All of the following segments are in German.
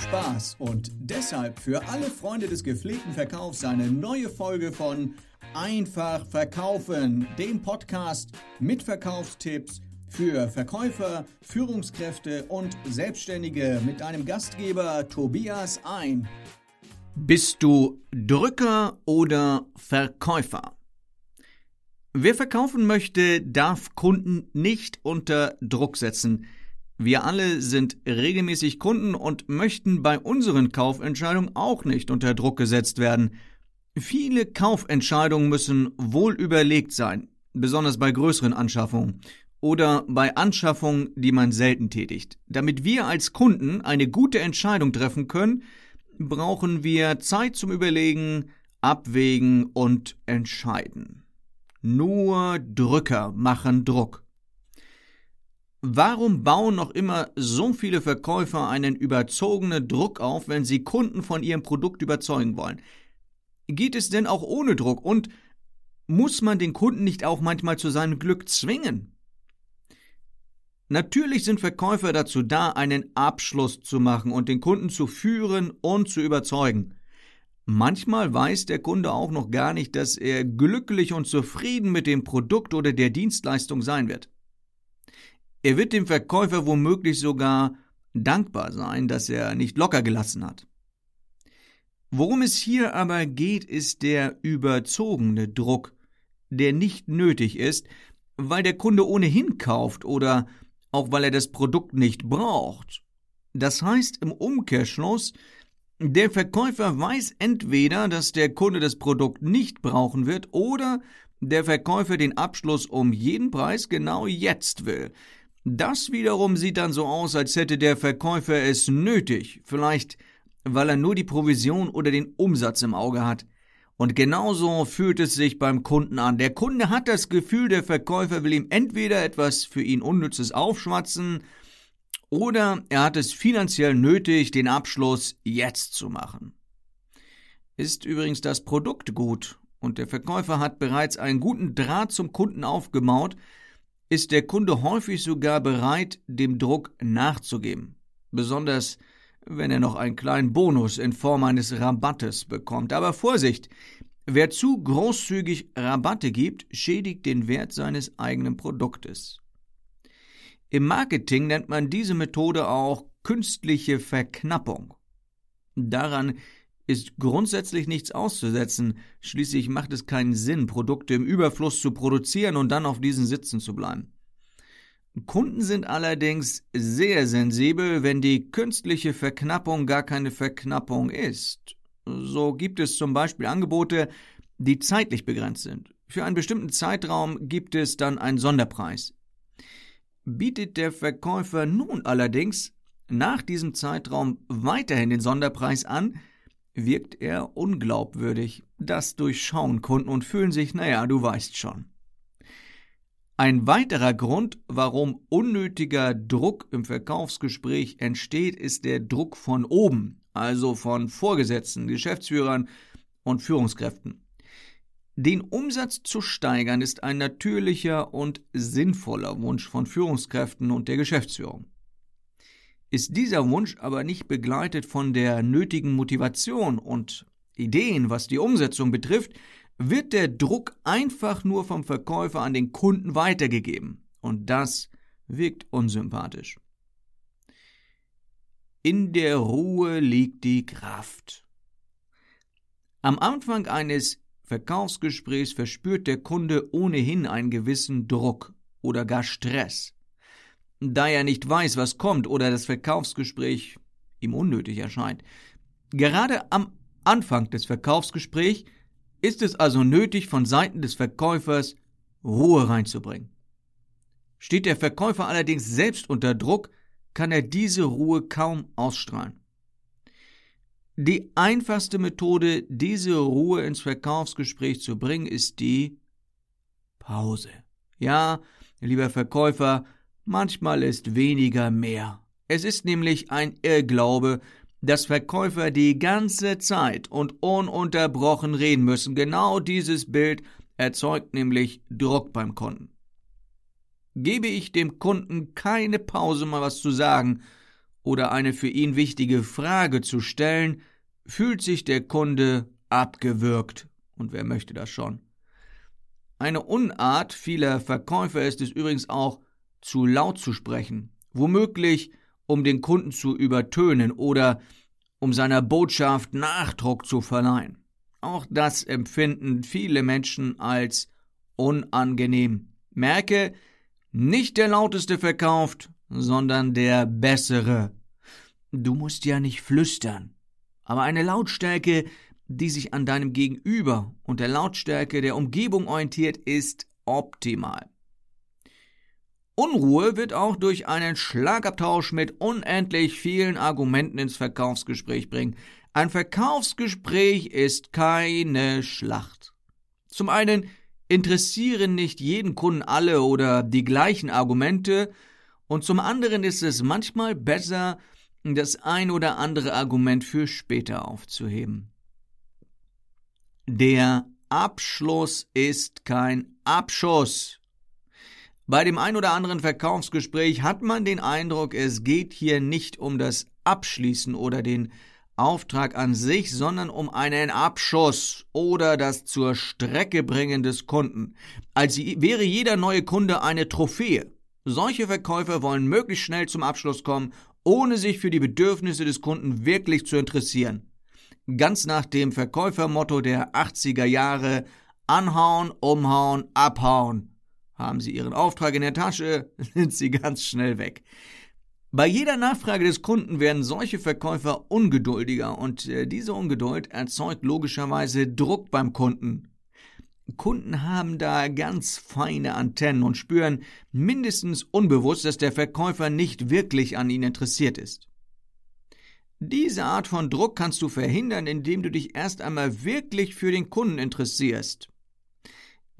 Spaß und deshalb für alle Freunde des gepflegten Verkaufs eine neue Folge von Einfach verkaufen, dem Podcast mit Verkaufstipps für Verkäufer, Führungskräfte und Selbstständige mit einem Gastgeber Tobias ein. Bist du Drücker oder Verkäufer? Wer verkaufen möchte, darf Kunden nicht unter Druck setzen. Wir alle sind regelmäßig Kunden und möchten bei unseren Kaufentscheidungen auch nicht unter Druck gesetzt werden. Viele Kaufentscheidungen müssen wohl überlegt sein, besonders bei größeren Anschaffungen oder bei Anschaffungen, die man selten tätigt. Damit wir als Kunden eine gute Entscheidung treffen können, brauchen wir Zeit zum Überlegen, Abwägen und Entscheiden. Nur Drücker machen Druck. Warum bauen noch immer so viele Verkäufer einen überzogenen Druck auf, wenn sie Kunden von ihrem Produkt überzeugen wollen? Geht es denn auch ohne Druck und muss man den Kunden nicht auch manchmal zu seinem Glück zwingen? Natürlich sind Verkäufer dazu da, einen Abschluss zu machen und den Kunden zu führen und zu überzeugen. Manchmal weiß der Kunde auch noch gar nicht, dass er glücklich und zufrieden mit dem Produkt oder der Dienstleistung sein wird. Er wird dem Verkäufer womöglich sogar dankbar sein, dass er nicht locker gelassen hat. Worum es hier aber geht, ist der überzogene Druck, der nicht nötig ist, weil der Kunde ohnehin kauft oder auch weil er das Produkt nicht braucht. Das heißt im Umkehrschluss, der Verkäufer weiß entweder, dass der Kunde das Produkt nicht brauchen wird, oder der Verkäufer den Abschluss um jeden Preis genau jetzt will. Das wiederum sieht dann so aus, als hätte der Verkäufer es nötig, vielleicht weil er nur die Provision oder den Umsatz im Auge hat. Und genauso fühlt es sich beim Kunden an. Der Kunde hat das Gefühl, der Verkäufer will ihm entweder etwas für ihn Unnützes aufschwatzen, oder er hat es finanziell nötig, den Abschluss jetzt zu machen. Ist übrigens das Produkt gut und der Verkäufer hat bereits einen guten Draht zum Kunden aufgebaut, ist der Kunde häufig sogar bereit, dem Druck nachzugeben. Besonders wenn er noch einen kleinen Bonus in Form eines Rabattes bekommt. Aber Vorsicht! Wer zu großzügig Rabatte gibt, schädigt den Wert seines eigenen Produktes. Im Marketing nennt man diese Methode auch künstliche Verknappung. Daran ist grundsätzlich nichts auszusetzen, schließlich macht es keinen Sinn, Produkte im Überfluss zu produzieren und dann auf diesen sitzen zu bleiben. Kunden sind allerdings sehr sensibel, wenn die künstliche Verknappung gar keine Verknappung ist. So gibt es zum Beispiel Angebote, die zeitlich begrenzt sind. Für einen bestimmten Zeitraum gibt es dann einen Sonderpreis. Bietet der Verkäufer nun allerdings nach diesem Zeitraum weiterhin den Sonderpreis an, wirkt er unglaubwürdig. Das durchschauen Kunden und fühlen sich, naja, du weißt schon. Ein weiterer Grund, warum unnötiger Druck im Verkaufsgespräch entsteht, ist der Druck von oben, also von Vorgesetzten, Geschäftsführern und Führungskräften. Den Umsatz zu steigern ist ein natürlicher und sinnvoller Wunsch von Führungskräften und der Geschäftsführung. Ist dieser Wunsch aber nicht begleitet von der nötigen Motivation und Ideen, was die Umsetzung betrifft, wird der Druck einfach nur vom Verkäufer an den Kunden weitergegeben. Und das wirkt unsympathisch. In der Ruhe liegt die Kraft. Am Anfang eines Verkaufsgesprächs verspürt der Kunde ohnehin einen gewissen Druck oder gar Stress. Da er nicht weiß, was kommt oder das Verkaufsgespräch ihm unnötig erscheint. Gerade am Anfang des Verkaufsgesprächs ist es also nötig, von Seiten des Verkäufers Ruhe reinzubringen. Steht der Verkäufer allerdings selbst unter Druck, kann er diese Ruhe kaum ausstrahlen. Die einfachste Methode, diese Ruhe ins Verkaufsgespräch zu bringen, ist die Pause. Ja, lieber Verkäufer, manchmal ist weniger mehr. Es ist nämlich ein Irrglaube, dass Verkäufer die ganze Zeit und ununterbrochen reden müssen. Genau dieses Bild erzeugt nämlich Druck beim Kunden. Gebe ich dem Kunden keine Pause, mal was zu sagen, oder eine für ihn wichtige Frage zu stellen, fühlt sich der Kunde abgewürgt. Und wer möchte das schon? Eine Unart vieler Verkäufer ist es übrigens auch, zu laut zu sprechen, womöglich um den Kunden zu übertönen oder um seiner Botschaft Nachdruck zu verleihen. Auch das empfinden viele Menschen als unangenehm. Merke, nicht der lauteste verkauft, sondern der bessere. Du musst ja nicht flüstern, aber eine Lautstärke, die sich an deinem Gegenüber und der Lautstärke der Umgebung orientiert, ist optimal. Unruhe wird auch durch einen Schlagabtausch mit unendlich vielen Argumenten ins Verkaufsgespräch bringen. Ein Verkaufsgespräch ist keine Schlacht. Zum einen interessieren nicht jeden Kunden alle oder die gleichen Argumente, und zum anderen ist es manchmal besser, das ein oder andere Argument für später aufzuheben. Der Abschluss ist kein Abschuss. Bei dem ein oder anderen Verkaufsgespräch hat man den Eindruck, es geht hier nicht um das Abschließen oder den Auftrag an sich, sondern um einen Abschuss oder das zur Strecke bringen des Kunden, als wäre jeder neue Kunde eine Trophäe. Solche Verkäufer wollen möglichst schnell zum Abschluss kommen, ohne sich für die Bedürfnisse des Kunden wirklich zu interessieren. Ganz nach dem Verkäufermotto der 80er Jahre anhauen, umhauen, abhauen. Haben Sie Ihren Auftrag in der Tasche, sind Sie ganz schnell weg. Bei jeder Nachfrage des Kunden werden solche Verkäufer ungeduldiger und äh, diese Ungeduld erzeugt logischerweise Druck beim Kunden. Kunden haben da ganz feine Antennen und spüren mindestens unbewusst, dass der Verkäufer nicht wirklich an ihnen interessiert ist. Diese Art von Druck kannst du verhindern, indem du dich erst einmal wirklich für den Kunden interessierst.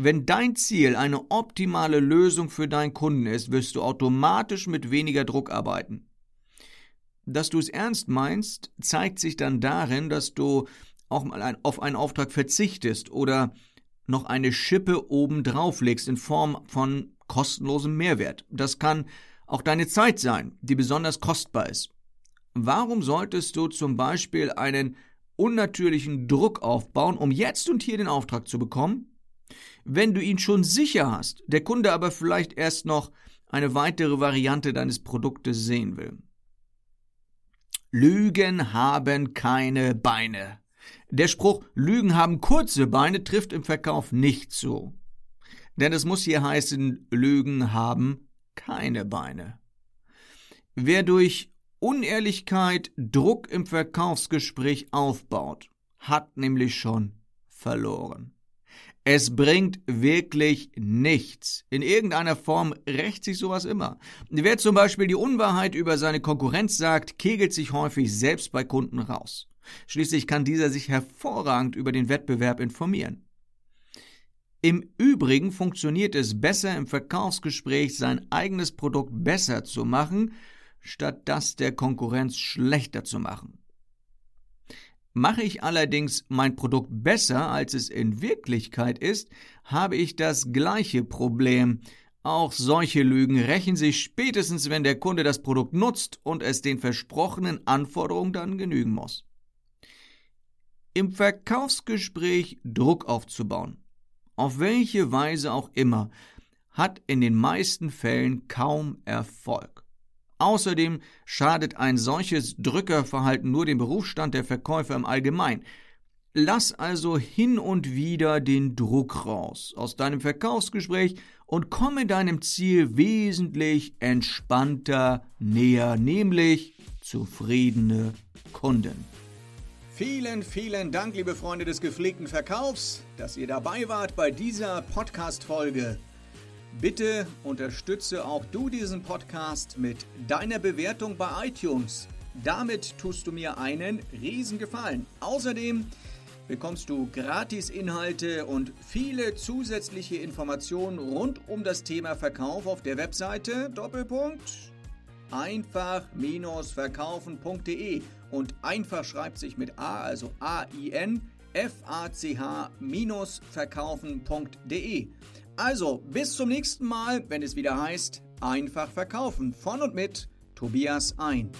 Wenn dein Ziel eine optimale Lösung für deinen Kunden ist, wirst du automatisch mit weniger Druck arbeiten. Dass du es ernst meinst, zeigt sich dann darin, dass du auch mal auf einen Auftrag verzichtest oder noch eine Schippe oben drauflegst in Form von kostenlosem Mehrwert. Das kann auch deine Zeit sein, die besonders kostbar ist. Warum solltest du zum Beispiel einen unnatürlichen Druck aufbauen, um jetzt und hier den Auftrag zu bekommen? Wenn du ihn schon sicher hast, der Kunde aber vielleicht erst noch eine weitere Variante deines Produktes sehen will. Lügen haben keine Beine. Der Spruch Lügen haben kurze Beine trifft im Verkauf nicht zu. Denn es muss hier heißen, Lügen haben keine Beine. Wer durch Unehrlichkeit Druck im Verkaufsgespräch aufbaut, hat nämlich schon verloren. Es bringt wirklich nichts. In irgendeiner Form rächt sich sowas immer. Wer zum Beispiel die Unwahrheit über seine Konkurrenz sagt, kegelt sich häufig selbst bei Kunden raus. Schließlich kann dieser sich hervorragend über den Wettbewerb informieren. Im Übrigen funktioniert es besser im Verkaufsgespräch, sein eigenes Produkt besser zu machen, statt das der Konkurrenz schlechter zu machen. Mache ich allerdings mein Produkt besser, als es in Wirklichkeit ist, habe ich das gleiche Problem. Auch solche Lügen rächen sich spätestens, wenn der Kunde das Produkt nutzt und es den versprochenen Anforderungen dann genügen muss. Im Verkaufsgespräch Druck aufzubauen, auf welche Weise auch immer, hat in den meisten Fällen kaum Erfolg. Außerdem schadet ein solches Drückerverhalten nur dem Berufsstand der Verkäufer im Allgemeinen. Lass also hin und wieder den Druck raus aus deinem Verkaufsgespräch und komme deinem Ziel wesentlich entspannter näher, nämlich zufriedene Kunden. Vielen, vielen Dank, liebe Freunde des gepflegten Verkaufs, dass ihr dabei wart bei dieser Podcast-Folge. Bitte unterstütze auch du diesen Podcast mit deiner Bewertung bei iTunes. Damit tust du mir einen riesen Gefallen. Außerdem bekommst du Gratis-Inhalte und viele zusätzliche Informationen rund um das Thema Verkauf auf der Webseite Doppelpunkt einfach-verkaufen.de und einfach schreibt sich mit A, also A-I-N, F-A-C-H-verkaufen.de. Also, bis zum nächsten Mal, wenn es wieder heißt, einfach verkaufen. Von und mit Tobias ein.